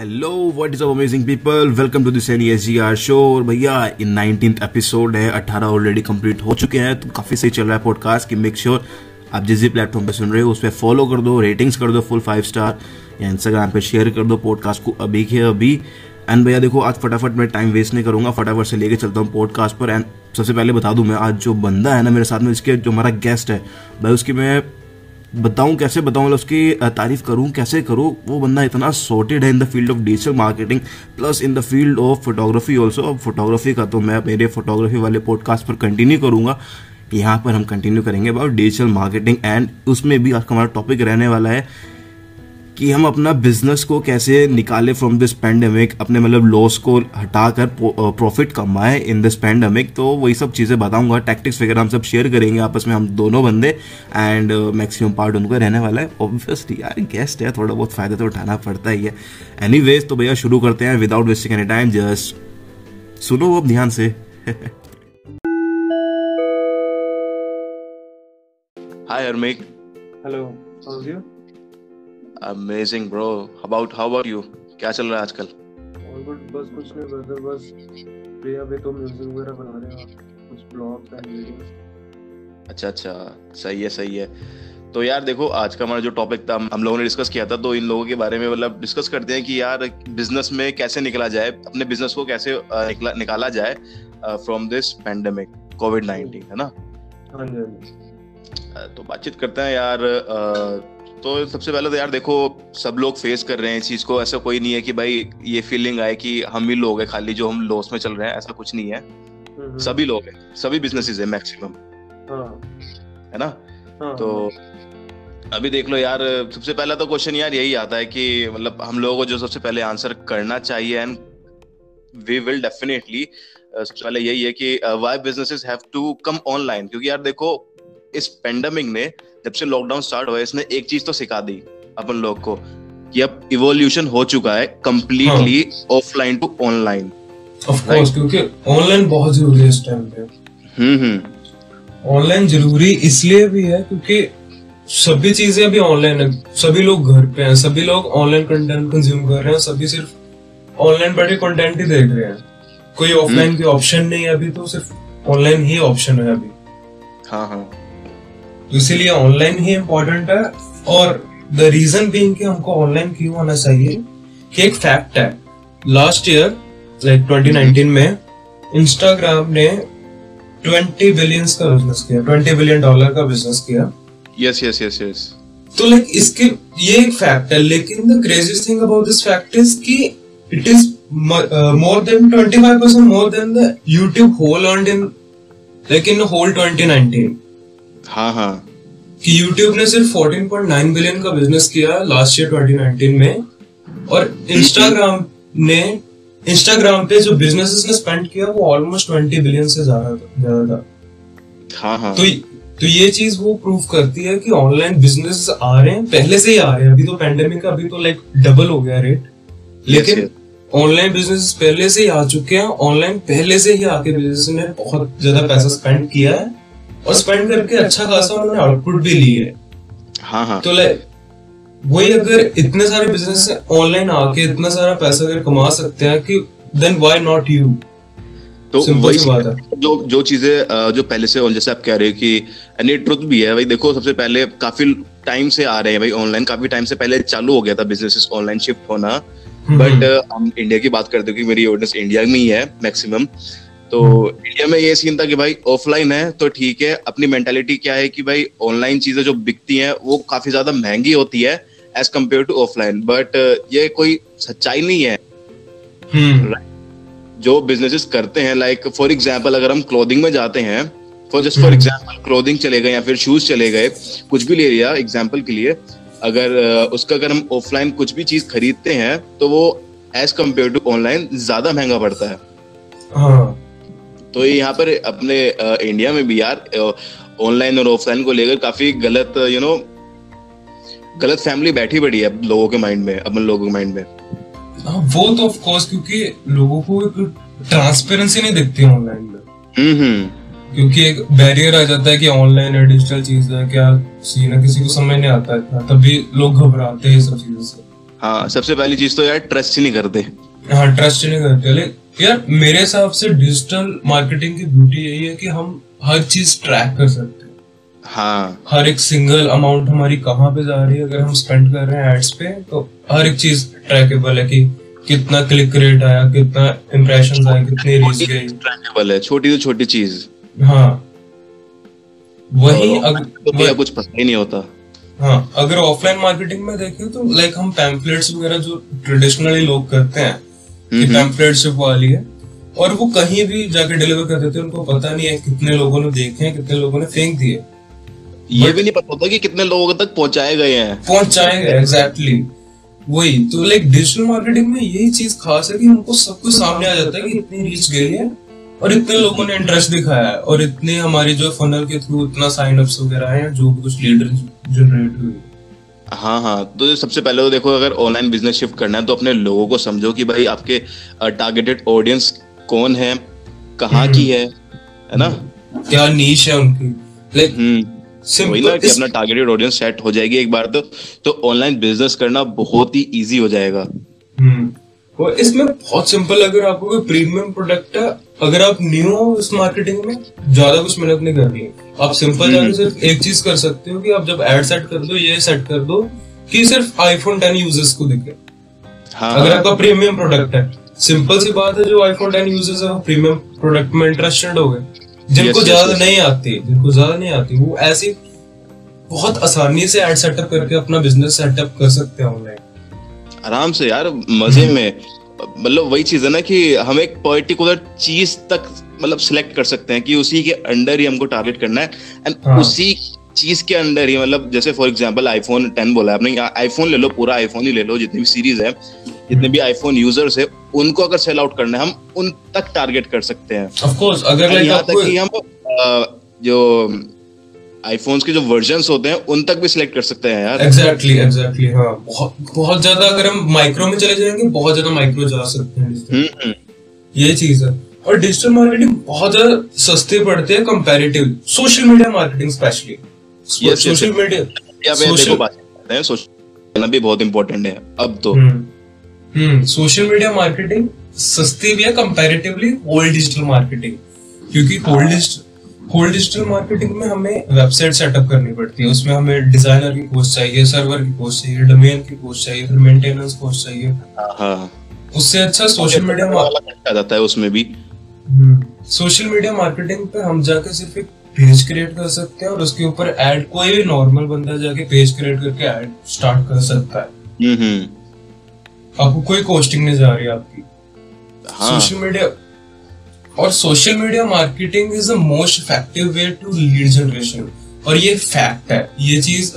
Hello what is up amazing people welcome to this any S show और भैया in nineteen episode है अट्ठारह already complete हो चुके हैं तो काफ़ी सही चल रहा है पॉडकास्ट की मेक श्योर आप जिस भी प्लेटफॉर्म पे सुन रहे हो, उस पर फॉलो कर दो रेटिंग्स कर दो फुल फाइव स्टार या इंस्टाग्राम पे शेयर कर दो पॉडकास्ट को अभी के अभी। एंड भैया, देखो, आज फटाफट मैं टाइम वेस्ट नहीं करूँगा, फटाफट से लेके चलता हूँ पॉडकास्ट पर। एंड सबसे पहले बता दूँ, मैं आज जो बंदा है ना, मेरे साथ में इसके जो हमारा गेस्ट है, भाई, उसकी मैं बताऊँ कैसे बताऊँ मतलब उसकी तारीफ़ करूँ, कैसे करूँ, वो बंदा इतना सॉर्टेड है in the field of digital marketing plus in the field of photography also अब फोटोग्राफी का तो मैं मेरे फोटोग्राफी वाले पॉडकास्ट पर कंटिन्यू करूँगा। यहाँ पर हम कंटिन्यू करेंगे अबाउट डिजिटल मार्केटिंग एंड उसमें भी आज हमारा टॉपिक रहने वाला है। कि हम अपना बिज़नेस को कैसे निकाले फ्रॉम दिस पैंडमिक अपने मतलब लॉस को हटाकर प्रॉफिट कमाए इन दिस पैंडमिक तो वही सब चीज़ें बताऊँगा टैक्टिक्स वगैरह हम सब शेयर करेंगे आपस में हम दोनों बंदे एंड मैक्सिमम पार्ट उनको रहने वाला है। ऑब्वियसली यार गेस्ट है थोड़ा बहुत फ़ायदा तो उठाना पड़ता ही है। एनी तो भैया शुरू करते हैं without wasting any time just सुनो अब ध्यान से। Hi Harmik hello how are you amazing bro about how about you क्या चल रहा है आजकल? और गुड बस कुछ नहीं ब्रदर बस प्रिया पे तो म्यूज़िक वगैरह बना रहे हैं कुछ ब्लॉग्स एंड वीडियोस अच्छा अच्छा। सही है सही है। तो यार देखो आज का हमारा जो टॉपिक था हम लोगों ने डिस्कस किया था तो इन लोगों के बारे में मतलब डिस्कस करते हैं कि यार बिज़नेस में कैसे निकला जाए अपने बिज़नेस को कैसे निकला निकाला जाए from this pandemic COVID nineteen है ना? हाँ जी हाँ तो बातचीत करते हैं यार तो सबसे पहले तो यार देखो सब लोग फेस कर रहे हैं इस चीज़ को। ऐसा कोई नहीं है कि भाई ये फीलिंग आए कि हम ही लोग हैं खाली जो हम लॉस में चल रहे हैं ऐसा कुछ नहीं है। सभी लोग हैं सभी बिजनेसेस है मैक्सिमम हाँ। है ना? हाँ तो अभी देख लो यार सबसे पहला तो क्वेश्चन यार यही आता है कि मतलब हम लोगों को जो सबसे पहले आंसर करना चाहिए एंड वी विल डेफिनेटली सबसे पहले यही है कि why businesses have to come online क्योंकि यार देखो इस पेंडेमिक ने जब से लॉकडाउन स्टार्ट हुआ इसने एक चीज़ तो सिखा दी अपन लोग को कि अब इवोल्यूशन हो चुका है completely offline to online of course क्योंकि ऑनलाइन बहुत ज़रूरी है इस टाइम पे। हम्म हम्म। ऑनलाइन ज़रूरी इसलिए भी है क्योंकि सभी चीज़ें अभी ऑनलाइन है। सभी लोग घर पे हैं सभी लोग ऑनलाइन कंटेंट कंज्यूम कर रहे हैं सभी सिर्फ़ ऑनलाइन बैठे कंटेंट ही देख रहे हैं। कोई ऑफलाइन की ऑप्शन नहीं है अभी तो सिर्फ़ ऑनलाइन ही ऑप्शन है अभी। हाँ हाँ। तो इसीलिए ऑनलाइन ही इम्पोर्टेंट है और द रीजन बीइंग कि हमको ऑनलाइन क्यों होना चाहिए कि एक फैक्ट है। लास्ट ईयर लाइक 2019 में इंस्टाग्राम ने 20 बिलियंस का बिज़नेस किया 20 बिलियन डॉलर का बिज़नेस किया। यस यस यस यस तो लाइक इसके ये एक फैक्ट है लेकिन the craziest thing about this fact is कि it is more than 25% more than the YouTube earned in like in the whole 2019 हाँ हाँ। कि YouTube ने सिर्फ़ 14.9 बिलियन का बिज़नेस किया लास्ट ईयर 2019 में। और Instagram ने Instagram पे जो बिजनेसेस ने स्पेंड किया वो ऑलमोस्ट 20 बिलियन से ज़्यादा ज़्यादा था। हाँ हाँ। तो तो ये चीज़ वो प्रूव करती है कि ऑनलाइन बिज़नेस आ रहे हैं पहले से ही आ रहे हैं। अभी तो पेंडेमिक का अभी तो लाइक डबल हो गया रेट लेकिन ऑनलाइन बिज़नेस पहले से ही आ चुके हैं। ऑनलाइन पहले से ही आके बिज़नेस ने बहुत ज़्यादा पैसा स्पेंड किया है। और स्पेंड करके अच्छा खासा उन्होंने आउटपुट भी ली है। हाँ हाँ। तो लाइक वही अगर इतने सारे बिज़नेस ऑनलाइन आके इतना सारा पैसा अगर कमा सकते हैं कि देन व्हाई नॉट यू तो वही सी। जो जो चीज़ें जो पहले से और जैसे आप कह रहे हो कि एंड ट्रुथ भी है भाई देखो सबसे पहले काफ़ी टाइम से आ रहे हैं भाई ऑनलाइन काफ़ी टाइम से पहले चालू हो गया था बिज़नेस ऑनलाइन शिफ्ट होना। हम्म। बट हम इंडिया की बात करते हो कि मेरी ऑडियंस इंडिया में ही है मैक्सिमम तो। इंडिया में ये सीन था कि भाई ऑफलाइन है तो ठीक है अपनी मेंटेलिटी क्या है कि भाई ऑनलाइन चीज़ें जो बिकती हैं वो काफ़ी ज़्यादा महँगी होती है as compared to offline but ये कोई सच्चाई नहीं है। हम्म। जो बिजनेसेस करते हैं लाइक फॉर एग्ज़ाम्पल अगर हम क्लोदिंग में जाते हैं for just for example clothing चले गए या फिर शूज़ चले गए कुछ भी ले लिया एग्ज़ाम्पल के लिए अगर उसका अगर हम ऑफलाइन कुछ भी चीज़ खरीदते हैं तो वो एज कंपेयर टू ऑनलाइन ज़्यादा महँगा पड़ता है। हाँ। तो ये यहाँ पर अपने इंडिया में भी यार ऑनलाइन और ऑफलाइन को लेकर काफ़ी गलत यू नो गलत फैमिली बैठी पड़ी है लोगों के माइंड में अपन लोगों के माइंड में। हाँ, वो तो ऑफ़ कोर्स क्योंकि लोगों को एक ट्रांसपेरेंसी नहीं दिखती ऑनलाइन में। हम्म हम्म। क्योंकि एक बैरियर आ जाता है कि ऑनलाइन है डिजिटल चीज़ है क्या सीन है किसी को समझ नहीं आता इतना तभी लोग घबराते हैं सब चीज़ों से। हाँ सबसे पहली चीज़ तो यार ट्रस्ट ही नहीं करते। हाँ ट्रस्ट नहीं करते। लेकिन यार मेरे हिसाब से डिजिटल मार्केटिंग की ब्यूटी यही है कि हम हर चीज़ ट्रैक कर सकते हैं। हाँ। हर एक सिंगल अमाउंट हमारी कहाँ पे जा रही है अगर हम स्पेंड कर रहे हैं एड्स पे तो हर एक चीज़ ट्रैकेबल है कि कितना क्लिक रेट आया कितना इम्प्रेशन आया कितनी रीच गई। ट्रैकेबल है छोटी से छोटी चीज़। हाँ। वही अगर तो कुछ पता ही नहीं होता। हाँ अगर ऑफलाइन मार्केटिंग में देखें तो लाइक हम पैम्पलेट्स वगैरह जो ट्रेडिशनली लोग करते हैं कि पैम्पलेटशिप वाली है। और वो कहीं भी जाके डिलीवर कर देते उनको पता नहीं है कितने लोगों ने देखे हैं कितने लोगों ने फेंक दिए। ये भी नहीं पता होता कि कितने लोगों तक पहुँचाए गए हैं। पहुंचाएँगे एग्जैक्टली वही तो लाइक डिजिटल मार्केटिंग में यही चीज़ खास है कि हमको सब कुछ सामने आ जाता है कि इतनी रीच गई है और इतने लोगों ने इंटरेस्ट दिखाया है। और इतने हमारे जो फनल के थ्रू इतना साइन अप्स वगैरह हैं जो कुछ लीडर जनरेट हुई। हाँ हाँ। तो सबसे पहले तो देखो अगर ऑनलाइन बिज़नेस शिफ्ट करना है तो अपने लोगों को समझो कि भाई आपके टारगेटेड ऑडियंस कौन है कहाँ की है है ना? क्या नीच है उनकी? Like hmm. वही ना कि अपना टारगेटेड ऑडियंस सेट हो जाएगी एक बार तो तो ऑनलाइन बिज़नेस करना बहुत ही इजी हो जाएगा। हम्म। और इसमें बहुत सिंपल अगर आपको कोई प्रीमियम प्रोडक्ट है अगर आप न्यू हो इस मार्केटिंग में ज़्यादा कुछ मेहनत नहीं करनी है। आप सिंपल जाके सिर्फ़ एक चीज़ कर सकते हो कि आप जब एड सेट कर दो ये सेट कर दो कि सिर्फ़ आईफोन 10 यूज़र्स को दिखे। हाँ। अगर आपका प्रीमियम प्रोडक्ट है। सिंपल सी बात है जो आईफोन 10 यूज़र्स है प्रीमियम प्रोडक्ट में इंटरेस्टेड हो गए। जिनको ज़्यादा नहीं आती जिनको ज़्यादा नहीं आती वो ऐसी बहुत आसानी से एड सेटअप करके अपना बिज़नेस सेटअप कर सकते हैं ऑनलाइन आराम से यार मज़े में। मतलब वही चीज़ है ना कि हम एक पर्टिकुलर चीज़ तक मतलब सिलेक्ट कर सकते हैं कि उसी के अंडर ही हमको टारगेट करना है। एंड हाँ। उसी चीज़ के अंडर ही मतलब जैसे फॉर एग्जांपल आईफोन 10 बोला आपने आईफोन ले लो पूरा आईफोन ही ले लो जितनी भी सीरीज़ है जितने भी आईफोन यूज़र्स है उनको अगर सेल आउट करना है हम उन तक टारगेट कर सकते हैं। ऑफ़ कोर्स अगर लाइक यहाँ तक कि हम जो आईफोन्स के जो वर्जन्स होते हैं उन तक भी सिलेक्ट कर सकते हैं यार। एग्जैक्टली एग्जैक्टली हाँ। बहुत बहुत ज़्यादा अगर हम माइक्रो में चले जाएँगे बहुत ज़्यादा माइक्रो जा सकते हैं। हम्म हम्म। ये चीज़ है। और डिजिटल मार्केटिंग बहुत ज़्यादा सस्ते पड़ते हैं comparative social media marketing specially social media हैं सोशल भी बहुत इंपॉर्टेंट है अब तो। हम्म सोशल मीडिया मार्केटिंग सस्ती भी है कंपैरेटिवली होल डिजिटल मार्केटिंग क्योंकि डिजिटल होल डिजिटल मार्केटिंग में हमें वेबसाइट सेटअप करनी पड़ती है उसमें हमें डिज़ाइनर की कोर्स चाहिए सर्वर की कोर्स चाहिए डोमेन की कोर्स चाहिए फिर मेंटेनेंस कोर्स चाहिए। हाँ उससे अच्छा सोशल मीडिया वाला खर्चा आ जाता है उसमें भी। सोशल मीडिया मार्केटिंग पे हम जाके सिर्फ़ एक पेज क्रिएट कर सकते हैं और उसके ऊपर ऐड कोई भी नॉर्मल बंदा जाके पेज क्रिएट करके ऐड स्टार्ट कर सकता है। हम्म हम्म। आपको कोई कोस्टिंग नहीं जा रही आपकी। हाँ। सोशल मीडिया और social media marketing is the most effective way to lead generation और ये फैक्ट है। ये चीज़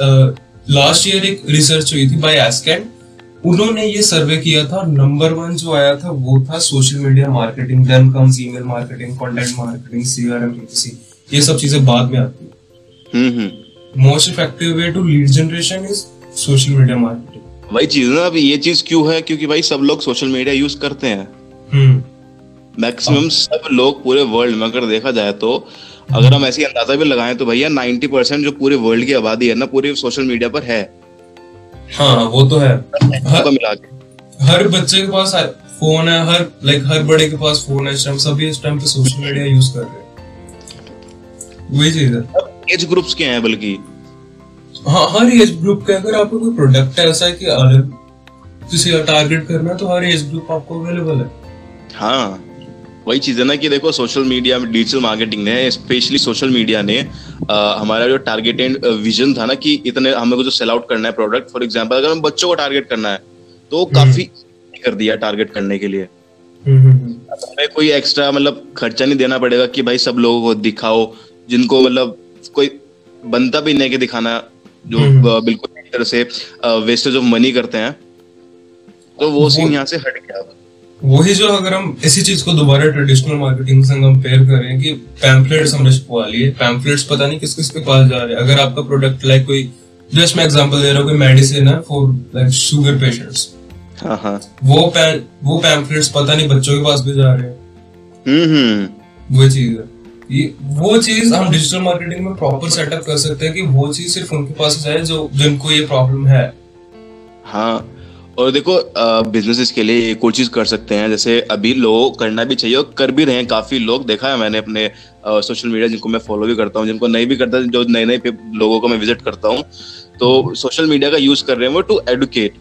लास्ट ईयर एक रिसर्च हुई थी बाय एस्कैंड उन्होंने ये सर्वे किया था नंबर वन जो आया था वो था social media marketing then comes email marketing content marketing CRM PPC ये सब चीज़ें बाद में आती है। Most effective way to lead generation is social media marketing वही चीज़ ना अभी ये चीज़ क्यों है? क्योंकि भाई सब लोग सोशल मीडिया यूज़ करते हैं। मैक्सिमम सब लोग पूरे वर्ल्ड में अगर देखा जाए तो अगर हम ऐसी अंदाज़ा भी लगाएँ तो भैया 90 परसेंट जो पूरे वर्ल्ड की आबादी है ना पूरे सोशल मीडिया पर है। हाँ वो तो है। हर- हर बच्चे के पास फ़ोन है हर लाइक हर बड़े के पास फ़ोन है इस टाइम सभी इस टाइम पे सोशल मीडिया यूज़ कर रहे हैं। वही चीज़ है। एज ग्रुप्स के हैं बल्कि। हाँ हर एज ग्रुप के अगर आपको कोई प्रोडक्ट है ऐसा है कि अलग किसी का टारगेट करना है तो हर एज ग्रुप आपको अवेलेबल है। हाँ। वही चीज़ है ना कि देखो सोशल मीडिया में डिजिटल मार्केटिंग ने स्पेशली सोशल मीडिया ने अ, हमारा जो टारगेट एंड विजन था ना कि इतने हमें को जो सेल आउट करना है प्रोडक्ट फॉर एग्जांपल अगर हम बच्चों को टारगेट करना है तो काफ़ी कर दिया टारगेट करने के लिए हम्म, हम्म, हम्म। हमें कोई एक्स्ट्रा मतलब खर्चा नहीं देना पड़ेगा कि भाई सब लोगों को दिखाओ जिनको मतलब कोई बनता भी नहीं कि दिखाना जो हम्म। बिल्कुल एक तरह से वेस्टेज ऑफ़ मनी करते हैं तो वो सीन यहाँ से हट गया। वही जो अगर हम इसी चीज़ को दोबारा ट्रेडिशनल मार्केटिंग से कंपेयर करें कि पैम्पलेट्स हमने छपवा लिए पैम्पलेट्स पता नहीं किस किस के पास जा रहे हैं। अगर आपका प्रोडक्ट लाइक कोई जस्ट मैं एग्जांपल दे रहा हूँ कोई मेडिसिन है फॉर लाइक शुगर पेशेंट्स हाँ हाँ। वो पैन वो पैम्पलेट्स पता नहीं बच्चों के पास भी जा रहे हैं। हम्म हम्म। वो चीज़ है। ये वो चीज़ हम डिजिटल मार्केटिंग में प्रॉपर सेटअप कर सकते हैं कि वो चीज़ सिर्फ़ उनके पास जाए जो जिनको ये प्रॉब्लम है। हाँ। और देखो बिजनेसेस के लिए एक और चीज़ कर सकते हैं। जैसे अभी लोग करना भी चाहिए और कर भी रहे हैं। काफ़ी लोग देखा है मैंने अपने सोशल मीडिया जिनको मैं फॉलो भी करता हूँ जिनको नहीं भी करता जो नए नए लोगों को मैं विज़िट करता हूँ। तो सोशल मीडिया का यूज़ कर रहे हैं वो टू एडुकेट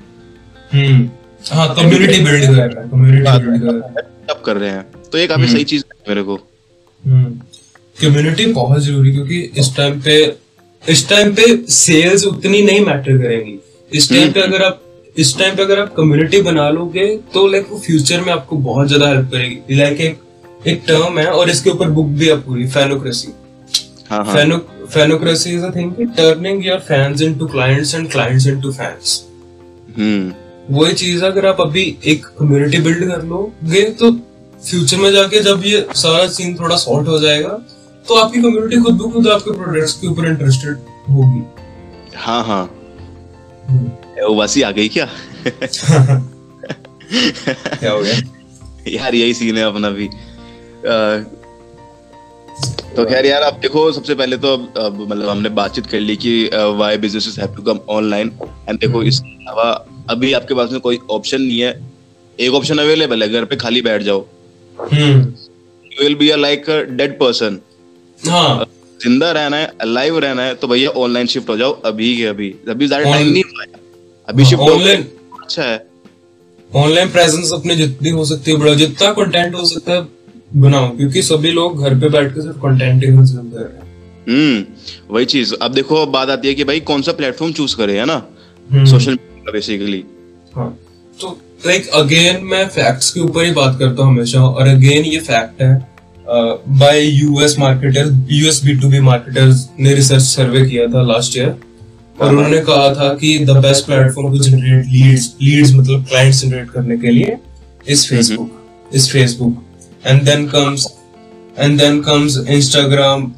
कम्युनिटी बिल्ड कर रहे हैं। तो ये काफ़ी हम्म। सही चीज़ है मेरे को। कम्युनिटी हम्म। बहुत ज़रूरी क्योंकि इस टाइम पे इस टाइम पे सेल्स उतनी नहीं मैटर करेंगी। इस टाइम पे हम्म। अगर आप इस टाइम पे अगर आप कम्युनिटी बना लोगे तो लाइक वो फ्यूचर में आपको बहुत ज़्यादा हेल्प करेगी। लाइक एक एक टर्म है और इसके ऊपर बुक भी है पूरी fanocracy fanocracy is a thing turning your fans into clients and clients into fans वही चीज़ अगर आप अभी एक कम्युनिटी बिल्ड कर लोगे तो फ्यूचर में जाके जब ये सारा सीन थोड़ा सॉर्ट हो जाएगा तो आपकी कम्युनिटी खुद ब खुद आपके प्रोडक्ट्स के ऊपर इंटरेस्टेड होगी। हाँ हाँ। वासी आ गई क्या क्या हो गया यार यही सीन है अपना भी तो खैर यार आप देखो सबसे पहले तो मतलब हमने बातचीत कर ली कि why businesses have to come online and देखो। इसके अलावा अभी आपके पास में कोई ऑप्शन नहीं है एक ऑप्शन अवेलेबल है घर पे खाली बैठ जाओ you will be a like dead person ज़िंदा रहना है लाइव रहना है तो भैया ऑनलाइन शिफ्ट हो जाओ अभी के अभी। अभी ज़्यादा टाइम नहीं हुआ अभी शिफ्ट ऑनलाइन अच्छा है। ऑनलाइन प्रेजेंस अपने जितनी हो सकती है बड़ा जितना कंटेंट हो सकता है बनाओ क्योंकि सभी लोग घर पे बैठ के सिर्फ़ कंटेंट ही कंज्यूम कर रहे हैं। हम्म वही चीज़। अब देखो अब बात आती है कि भाई कौन सा प्लेटफॉर्म चूज़ करे है ना? सोशल मीडिया बेसिकली हाँ। तो लाइक अगेन मैं फैक्ट्स के ऊपर ही बात करता हूँ हमेशा और अगेन ये फैक्ट है by US marketers US B to B marketers ने रिसर्च सर्वे किया था लास्ट ईयर और हाँ। उन्होंने कहा था कि the best platform to generate leads leads मतलब क्लाइंट्स जनरेट करने के लिए is Facebook is Facebook and then comes and then comes Instagram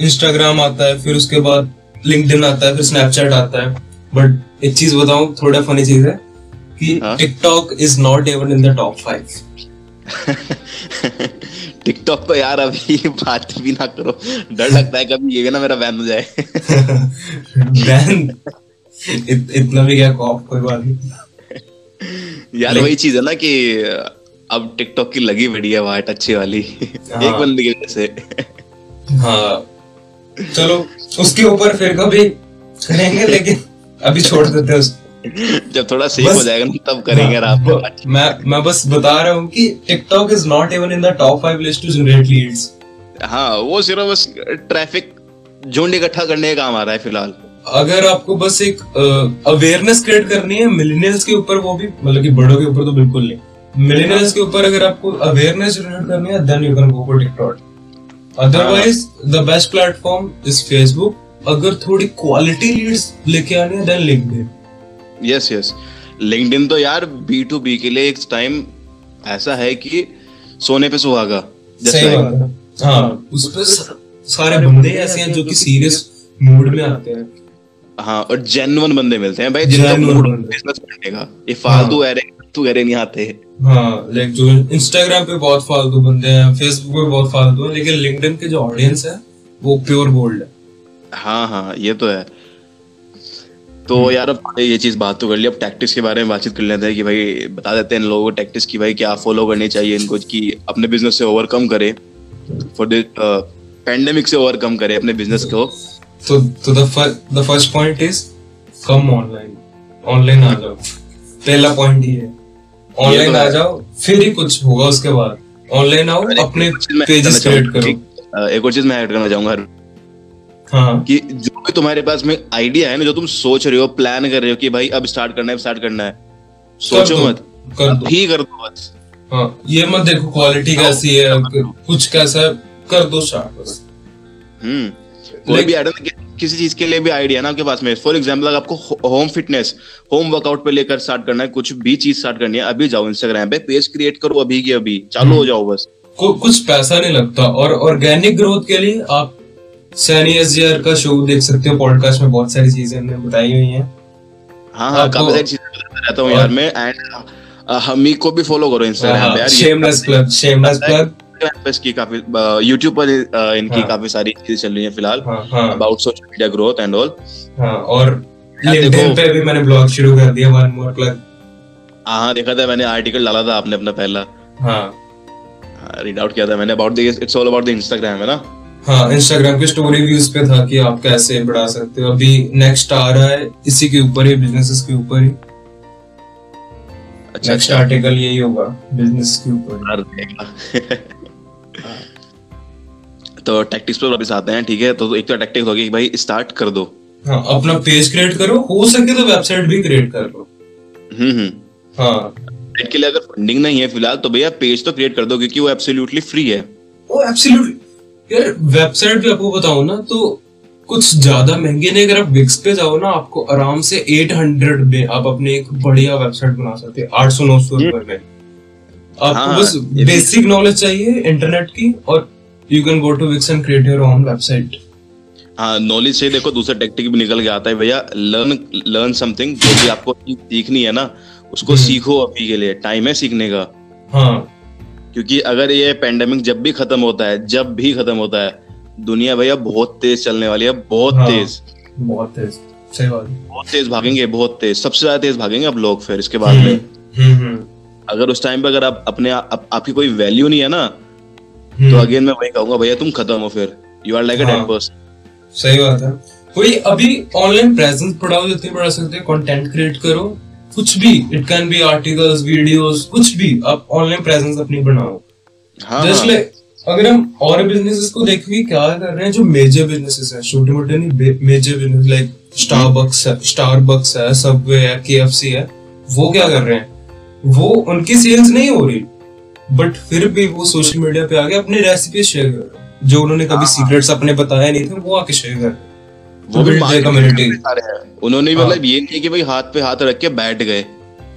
Instagram आता है फिर उसके बाद लिंक्डइन आता है फिर स्नैपचैट आता है. बट एक चीज़ बताऊँ थोड़ा फनी चीज़ है कि TikTok is not even in the top five TikTok तो यार अभी बात भी ना करो। डर लगता है कभी ये भी ना मेरा बैन हो जाए। बैन? इत, इतना भी क्या कॉप? कोई बात नहीं। यार वही चीज़ है ना कि अब टिकटॉक की लगी बड़ी है वाट अच्छी वाली। हाँ। एक बंदे की वजह से। हाँ। चलो उसके ऊपर फिर कभी करेंगे लेकिन अभी छोड़ देते हैं जब थोड़ा सेफ़ हो जाएगा ना तब करेंगे हाँ, आप मैं मैं बस बता रहा हूँ कि TikTok is not even in the top five list to generate leads हाँ वो सिर्फ़ बस ट्रैफ़िक झुंड इकट्ठा करने का काम आ रहा है फ़िलहाल। अगर आपको बस एक अवेयरनेस क्रिएट करनी है मिलीनियल्स के ऊपर वो भी मतलब कि बड़ों के ऊपर तो बिल्कुल नहीं। मिलेनियल्स के ऊपर अगर आपको अवेयरनेस जनरेट करनी है then you can go for TikTok otherwise the best platform is Facebook अगर थोड़ी क्वालिटी लीड्स लेके आनी है then LinkedIn yes yes LinkedIn तो यार बी टू बी के लिए एक टाइम ऐसा है कि सोने पे सुहागा। सही बात हाँ। उस पे सारे बंदे ऐसे हैं जो कि सीरियस मूड में आते हैं। हाँ और जेन्युइन बंदे मिलते हैं भाई जिनका मूड बिज़नेस करने का। ये फालतू हाँ. नहीं आते। हाँ लाइक जो इंस्टाग्राम पे बहुत फालतू बंदे हैं फेसबुक पे बहुत फालतू है लेकिन लिंक्डइन के जो ऑडियंस है वो प्योर गोल्ड है। हाँ हाँ ये तो है। तो हम्म। यार अब ये चीज़ बात तो कर ली। अब टैक्टिक्स के बारे में बातचीत कर लेते हैं कि भाई बता देते हैं इन लोगों को टैक्टिक्स की भाई क्या फॉलो करनी चाहिए इनको कि अपने बिज़नेस से ओवरकम करे। फॉर द पेंडेमिक से ओवरकम करे अपने बिज़नेस को। तो तो the first point is come online online आ जाओ। पहला पॉइंट ही। है ऑनलाइन तो आ जाओ फिर ही कुछ होगा उसके बाद। ऑनलाइन आओ अपने पेजेस क्रिएट करो। एक और चीज़ मैं ऐड करना चाहूँगा हाँ। कि जो भी तुम्हारे पास में आइडिया है ना जो तुम सोच रहे हो प्लान कर रहे हो कि भाई अब स्टार्ट करना है स्टार्ट करना है सोचो मत। कर दो। ही कर दो बस। हाँ ये मत देखो क्वालिटी कैसी है कुछ कैसा है कर दो स्टार्ट बस। हम्म। कोई भी आइडिया किसी चीज़ के लिए भी आइडिया ना आपके पास में। फॉर एग्ज़ाम्पल अगर आपको होम फिटनेस होम वर्कआउट पे लेकर स्टार्ट करना है कुछ भी चीज़ स्टार्ट करनी है अभी जाओ इंस्टाग्राम पे पेज क्रिएट करो अभी की अभी। चालू हो जाओ बस। कुछ पैसा नहीं लगता और ऑर्गेनिक ग्रोथ के लिए आप सैनी एस का शो देख सकते हो पॉडकास्ट में बहुत सारी चीज़ें हमने बताई हुई हैं। हाँ हाँ काफ़ी सारी चीज़ें रहता हूँ यार मैं एंड हमी को भी फॉलो करो इंस्टाग्राम हाँ, पे यार शेमलेस प्लग शेमलेस प्लग इसकी काफ़ी यूट्यूब पर इनकी हाँ. काफ़ी सारी चीज़ें चल रही हैं फ़िलहाल about social media growth and all और लिंक्डइन पे भी मैंने ब्लॉग शुरू कर दिया वन मोर प्लग हाँ देखा था मैंने आर्टिकल डाला था आपने अपना पहला। हाँ। रीड आउट किया था मैंने about the it's all about the Instagram है ना? हाँ इंस्टाग्राम के स्टोरी व्यूज़ पे था कि आप कैसे बढ़ा सकते हो। अभी नेक्स्ट आ रहा है इसी के ऊपर ही बिजनेसेस के ऊपर ही। अच्छा नेक्स्ट अच्छा। आर्टिकल यही होगा बिज़नेस के ऊपर तो टैक्टिक्स पे वापस आते हैं ठीक है? तो एक तो टैक्टिक्स होगी कि भाई स्टार्ट कर दो। हाँ अपना पेज क्रिएट करो हो सके तो वेबसाइट भी क्रिएट कर लो। हम्म हम्म। हाँ। के लिए अगर फंडिंग नहीं है फ़िलहाल तो भैया पेज तो क्रिएट कर दो क्योंकि वो एब्सोल्युटली फ्री है। वो एब्सोल्युटली यार वेबसाइट भी आपको बताऊँ ना तो कुछ ज़्यादा महँगे नहीं अगर आप विक्स पे जाओ ना आपको आराम से 800 में आप अपने एक बढ़िया वेबसाइट बना सकते हैं आठ सौ नौ सौ रुपए में। आपको हाँ, बस बेसिक नॉलेज चाहिए इंटरनेट की और you can go to Wix and create your own website हाँ नॉलेज से देखो दूसरा टेक्टिक भी निकल के आता है भैया लर्न लर्न समथिंग जो भी आपको सीखनी है ना उसको हम्म। सीखो अभी के लिए टाइम है सीखने का। हाँ। क्योंकि अगर ये पेंडेमिक जब भी खत्म होता है जब भी खत्म होता है दुनिया भैया बहुत तेज चलने वाली है बहुत हाँ। तेज। बहुत तेज सही बात। बहुत तेज भागेंगे बहुत तेज। सबसे ज़्यादा तेज भागेंगे अब लोग फिर इसके बाद में। हम्म हम्म। अगर उस टाइम पे अगर आप अपने आप, आपकी कोई वैल्यू नहीं है ना तो हम्म। अगेन मैं वही कहूँगा भैया तुम खत्म हो फिर। You are like a. Dead person सही बात है। कोई अभी ऑनलाइन प्रेजेंस बढ़ाओ जितनी बढ़ा सकते हैं कंटेंट क्रिएट करो। कुछ भी it can be articles videos कुछ भी आप ऑनलाइन प्रेजेंस अपनी बनाओ। हाँ जस्ट हाँ। लाइक अगर हम और बिजनेसेस को देखेंगे क्या कर रहे हैं जो मेजर बिजनेसेस हैं छोटे मोटे नहीं मेजर बिज़नेस लाइक स्टारबक्स है स्टारबक्स है सबवे है केएफसी है वो क्या कर रहे हैं? वो उनकी सेल्स नहीं हो रही बट फिर भी वो सोशल मीडिया पे आके अपनी रेसिपी शेयर कर रहे हैं जो उन्होंने कभी सीक्रेट्स अपने बताया नहीं थे वो आके शेयर कर रहे हैं। वो भी हैं। उन्होंने हाँ। मतलब ये नहीं कि भाई हाथ पे हाथ रख के बैठ गए।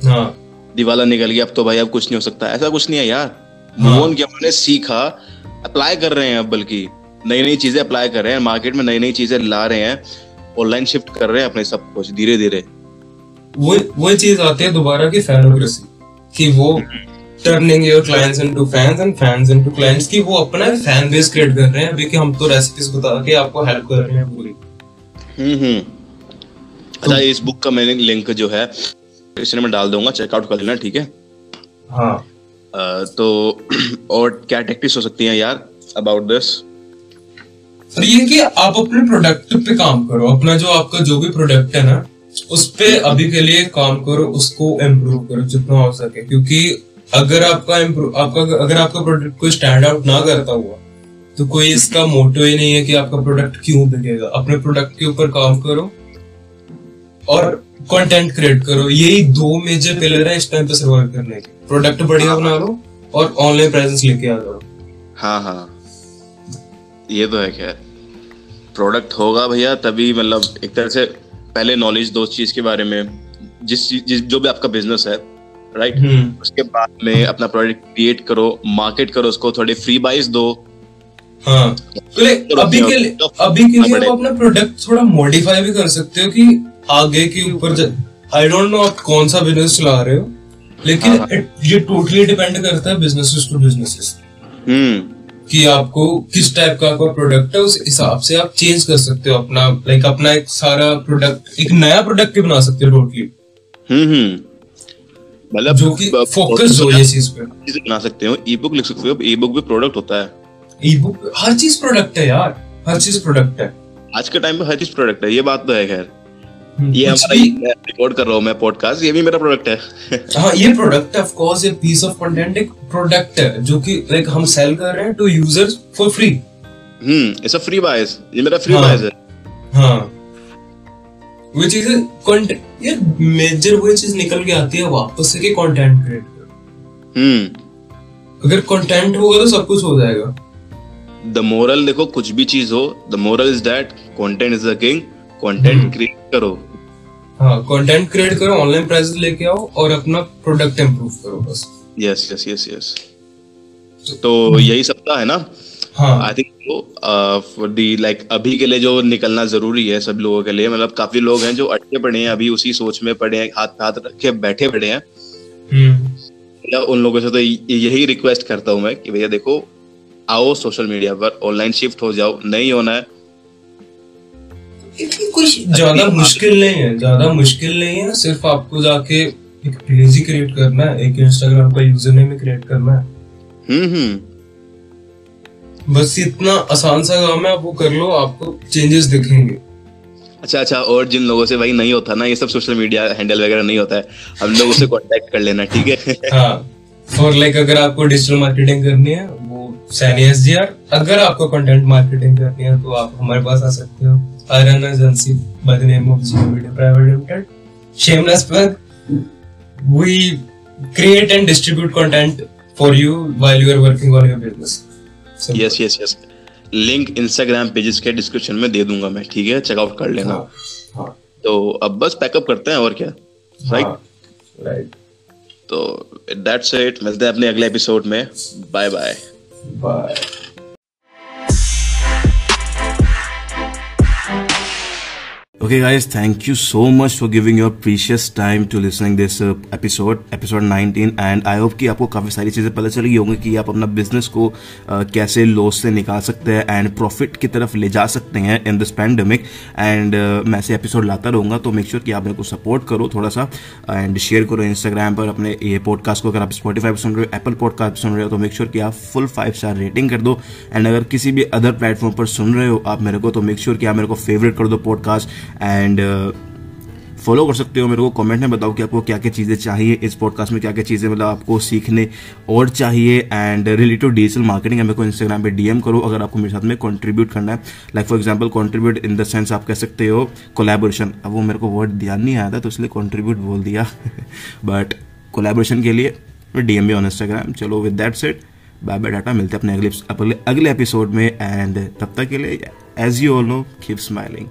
हाँ। दिवाला निकल गया अब तो भाई अब कुछ नहीं हो सकता। ऐसा कुछ नहीं है यार। हाँ। ऑन किया उन्होंने सीखा अप्लाई कर रहे हैं अब बल्कि नई नई चीज़ें अप्लाई कर रहे हैं मार्केट में नई नई चीज़ें ला रहे हैं ऑनलाइन शिफ्ट कर रहे हैं अपने सब कुछ धीरे धीरे वो वो चीज़ आती है दोबारा की फैनोक्रेसी कि वो turning your clients into fans and fans into clients की वो अपना फ़ैन बेस क्रिएट कर रहे हैं अभी कि हम तो रेसिपीज़ बता के आपको हेल्प कर रहे हैं पूरी। हम्म अच्छा इस बुक का मैंने लिंक जो है इसमें मैं डाल दूँगा चेकआउट कर लेना ठीक है? हाँ। तो और क्या टेक्टिक्स हो सकती हैं यार अबाउट दिस और ये कि आप अपने प्रोडक्ट पे काम करो अपना जो आपका जो भी प्रोडक्ट है ना उस पे अभी के लिए काम करो उसको इम्प्रूव करो जितना हो सके क्योंकि अगर आपका आपका अगर आपका प्रोडक्ट कोई स्टैंड आउट ना करता हुआ तो कोई इसका मोटो ही नहीं है कि आपका प्रोडक्ट क्यों बिकेगा? अपने प्रोडक्ट के ऊपर काम करो और कंटेंट क्रिएट करो। यही दो मेजर पिलर है इस टाइम पे सर्वाइव करने के। प्रोडक्ट बढ़िया बना लो और ऑनलाइन प्रेजेंस लेके आ जाओ। हाँ हाँ। ये तो है खैर। प्रोडक्ट होगा भैया तभी मतलब एक तरह से पहले नॉलेज दो उस चीज़ के बारे में जिस जिस जो भी आपका बिज़नेस है राइट हम्म। उसके बाद में अपना प्रोडक्ट क्रिएट करो मार्केट करो उसको थोड़े फ्री बाइस दो। हाँ। तो अभी के लिए अभी के लिए आप अपना प्रोडक्ट थोड़ा मॉडिफाई भी कर सकते हो कि आगे के ऊपर आई डोंट नो आप कौन सा बिज़नेस चला रहे हो लेकिन हाँ। ये टोटली डिपेंड करता है बिजनेसेस टू बिजनेसेस हम्म। कि आपको किस टाइप का आपका प्रोडक्ट है उस हिसाब से आप चेंज कर सकते हो अपना लाइक अपना एक सारा प्रोडक्ट एक नया प्रोडक्ट भी बना सकते हो टोटली हम्म हम्म। मतलब जो कि फोकस हो ये चीज़ पे। बना सकते हो ई बुक लिख सकते हो। ई बुक भी प्रोडक्ट होता है। ई बुक हर चीज़ प्रोडक्ट है यार हर चीज़ प्रोडक्ट है। आज के टाइम पे हर चीज़ प्रोडक्ट है ये बात तो है खैर। ये कुछ हमारा मैं रिकॉर्ड कर रहा हूँ मैं पॉडकास्ट ये भी मेरा प्रोडक्ट है। हाँ ये प्रोडक्ट है ऑफ़ कोर्स ये पीस ऑफ़ कंटेंट एक प्रोडक्ट है जो कि लाइक हम सेल कर रहे हैं to users for free hmm it's a free bias ये मेरा फ्री हाँ। बायस है। हाँ। वो चीज़ कंटेंट यार मेजर वो चीज़ निकल के आती है वापस से कि कंटेंट क्रिएट हम्म। अगर कंटेंट होगा तो सब कुछ हो जाएगा। द मोरल देखो कुछ भी चीज़ हो the moral is that content is the king content. Create करो। हाँ कंटेंट क्रिएट करो ऑनलाइन प्राइस लेके आओ और अपना प्रोडक्ट इम्प्रूव करो बस। यस यस यस यस तो यही सब है ना? हाँ। I think for the like अभी के लिए जो निकलना ज़रूरी है सब लोगों के लिए मतलब काफ़ी लोग हैं जो अटके पड़े हैं अभी उसी सोच में पड़े हैं हाथ हाथ रख के बैठे पड़े हैं। हम्म या उन लोगों से तो यही रिक्वेस्ट करता हूँ मैं कि भैया देखो आओ सोशल मीडिया पर ऑनलाइन शिफ्ट हो जाओ नहीं होना है। कोई ज़्यादा मुश्किल नहीं है ज़्यादा मुश्किल नहीं है सिर्फ़ आपको जाके एक पेज ही क्रिएट करना है एक इंस्टाग्राम का यूज़र नेम क्रिएट करना है। हम्म हम्म। बस इतना आसान सा काम है आप वो कर लो आपको चेंजेस दिखेंगे। अच्छा अच्छा और जिन लोगों से भाई नहीं होता ना ये सब सोशल मीडिया हैंडल वगैरह नहीं होता है हम लोग उससे कांटेक्ट कर लेना ठीक है? हाँ और लाइक अगर आपको डिजिटल मार्केटिंग करनी है सैनी एस अगर आपको कंटेंट मार्केटिंग करनी है तो आप हमारे पास आ सकते हो। I run agency by the name of Jio media private limited shameless plug we create and distribute content for you while you are working on your business yes yes yes link Instagram pages के description में दे दूँगा मैं ठीक है? Checkout कर लेना। हाँ हाँ। तो अब बस पैकअप करते हैं और क्या? राइट राइट तो दैट्स इट मिलते हैं अपने अगले एपिसोड में। Bye bye bye Okay, guys, thank you so much for giving your precious time to listening this uh, episode, episode 19. And I hope कि आपको काफ़ी सारी चीज़ें पता चल होंगी कि आप अपना बिज़नेस को uh, कैसे लॉस से निकाल सकते हैं एंड प्रॉफिट की तरफ़ ले जा सकते हैं इन दिस पैंडमिक एंड मैं ऐसे एपिसोड लाता रहूँगा तो मेक श्योर sure कि आप मेरे को सपोर्ट करो थोड़ा सा एंड शेयर करो इंस्टाग्राम पर अपने ये पॉडकास्ट को। अगर आप स्पॉटीफाई पर सुन रहे हो एप्पल पॉडकास्ट सुन रहे हो तो मेक श्योर sure कि आप फुल फाइव स्टार रेटिंग कर दो। एंड अगर किसी भी अदर प्लेटफॉर्म पर सुन रहे हो आप मेरे को तो मेक श्योर sure कि आप मेरे को फेवरेट कर दो पॉडकास्ट एंड फॉलो कर सकते हो मेरे को कमेंट में बताओ कि आपको क्या क्या चीज़ें चाहिए इस पॉडकास्ट में क्या क्या चीज़ें मतलब आपको सीखने और चाहिए। एंड रिलेटेड डिजिटल मार्केटिंग मेरे को इंस्टाग्राम पे डीएम करो अगर आपको मेरे साथ में कंट्रीब्यूट करना है। Like for example contribute in the sense आप कह सकते हो कोलैबोरेशन अब वो मेरे को वर्ड ध्यान नहीं आया था तो इसलिए कॉन्ट्रीब्यूट बोल दिया। बट कोलैबोरेशन के लिए डीएम भी ऑन इंस्टाग्राम चलो with that set bye bye data मिलते हैं अपने अगले अगले एपिसोड में। एंड तब तक के लिए as you all know keep smiling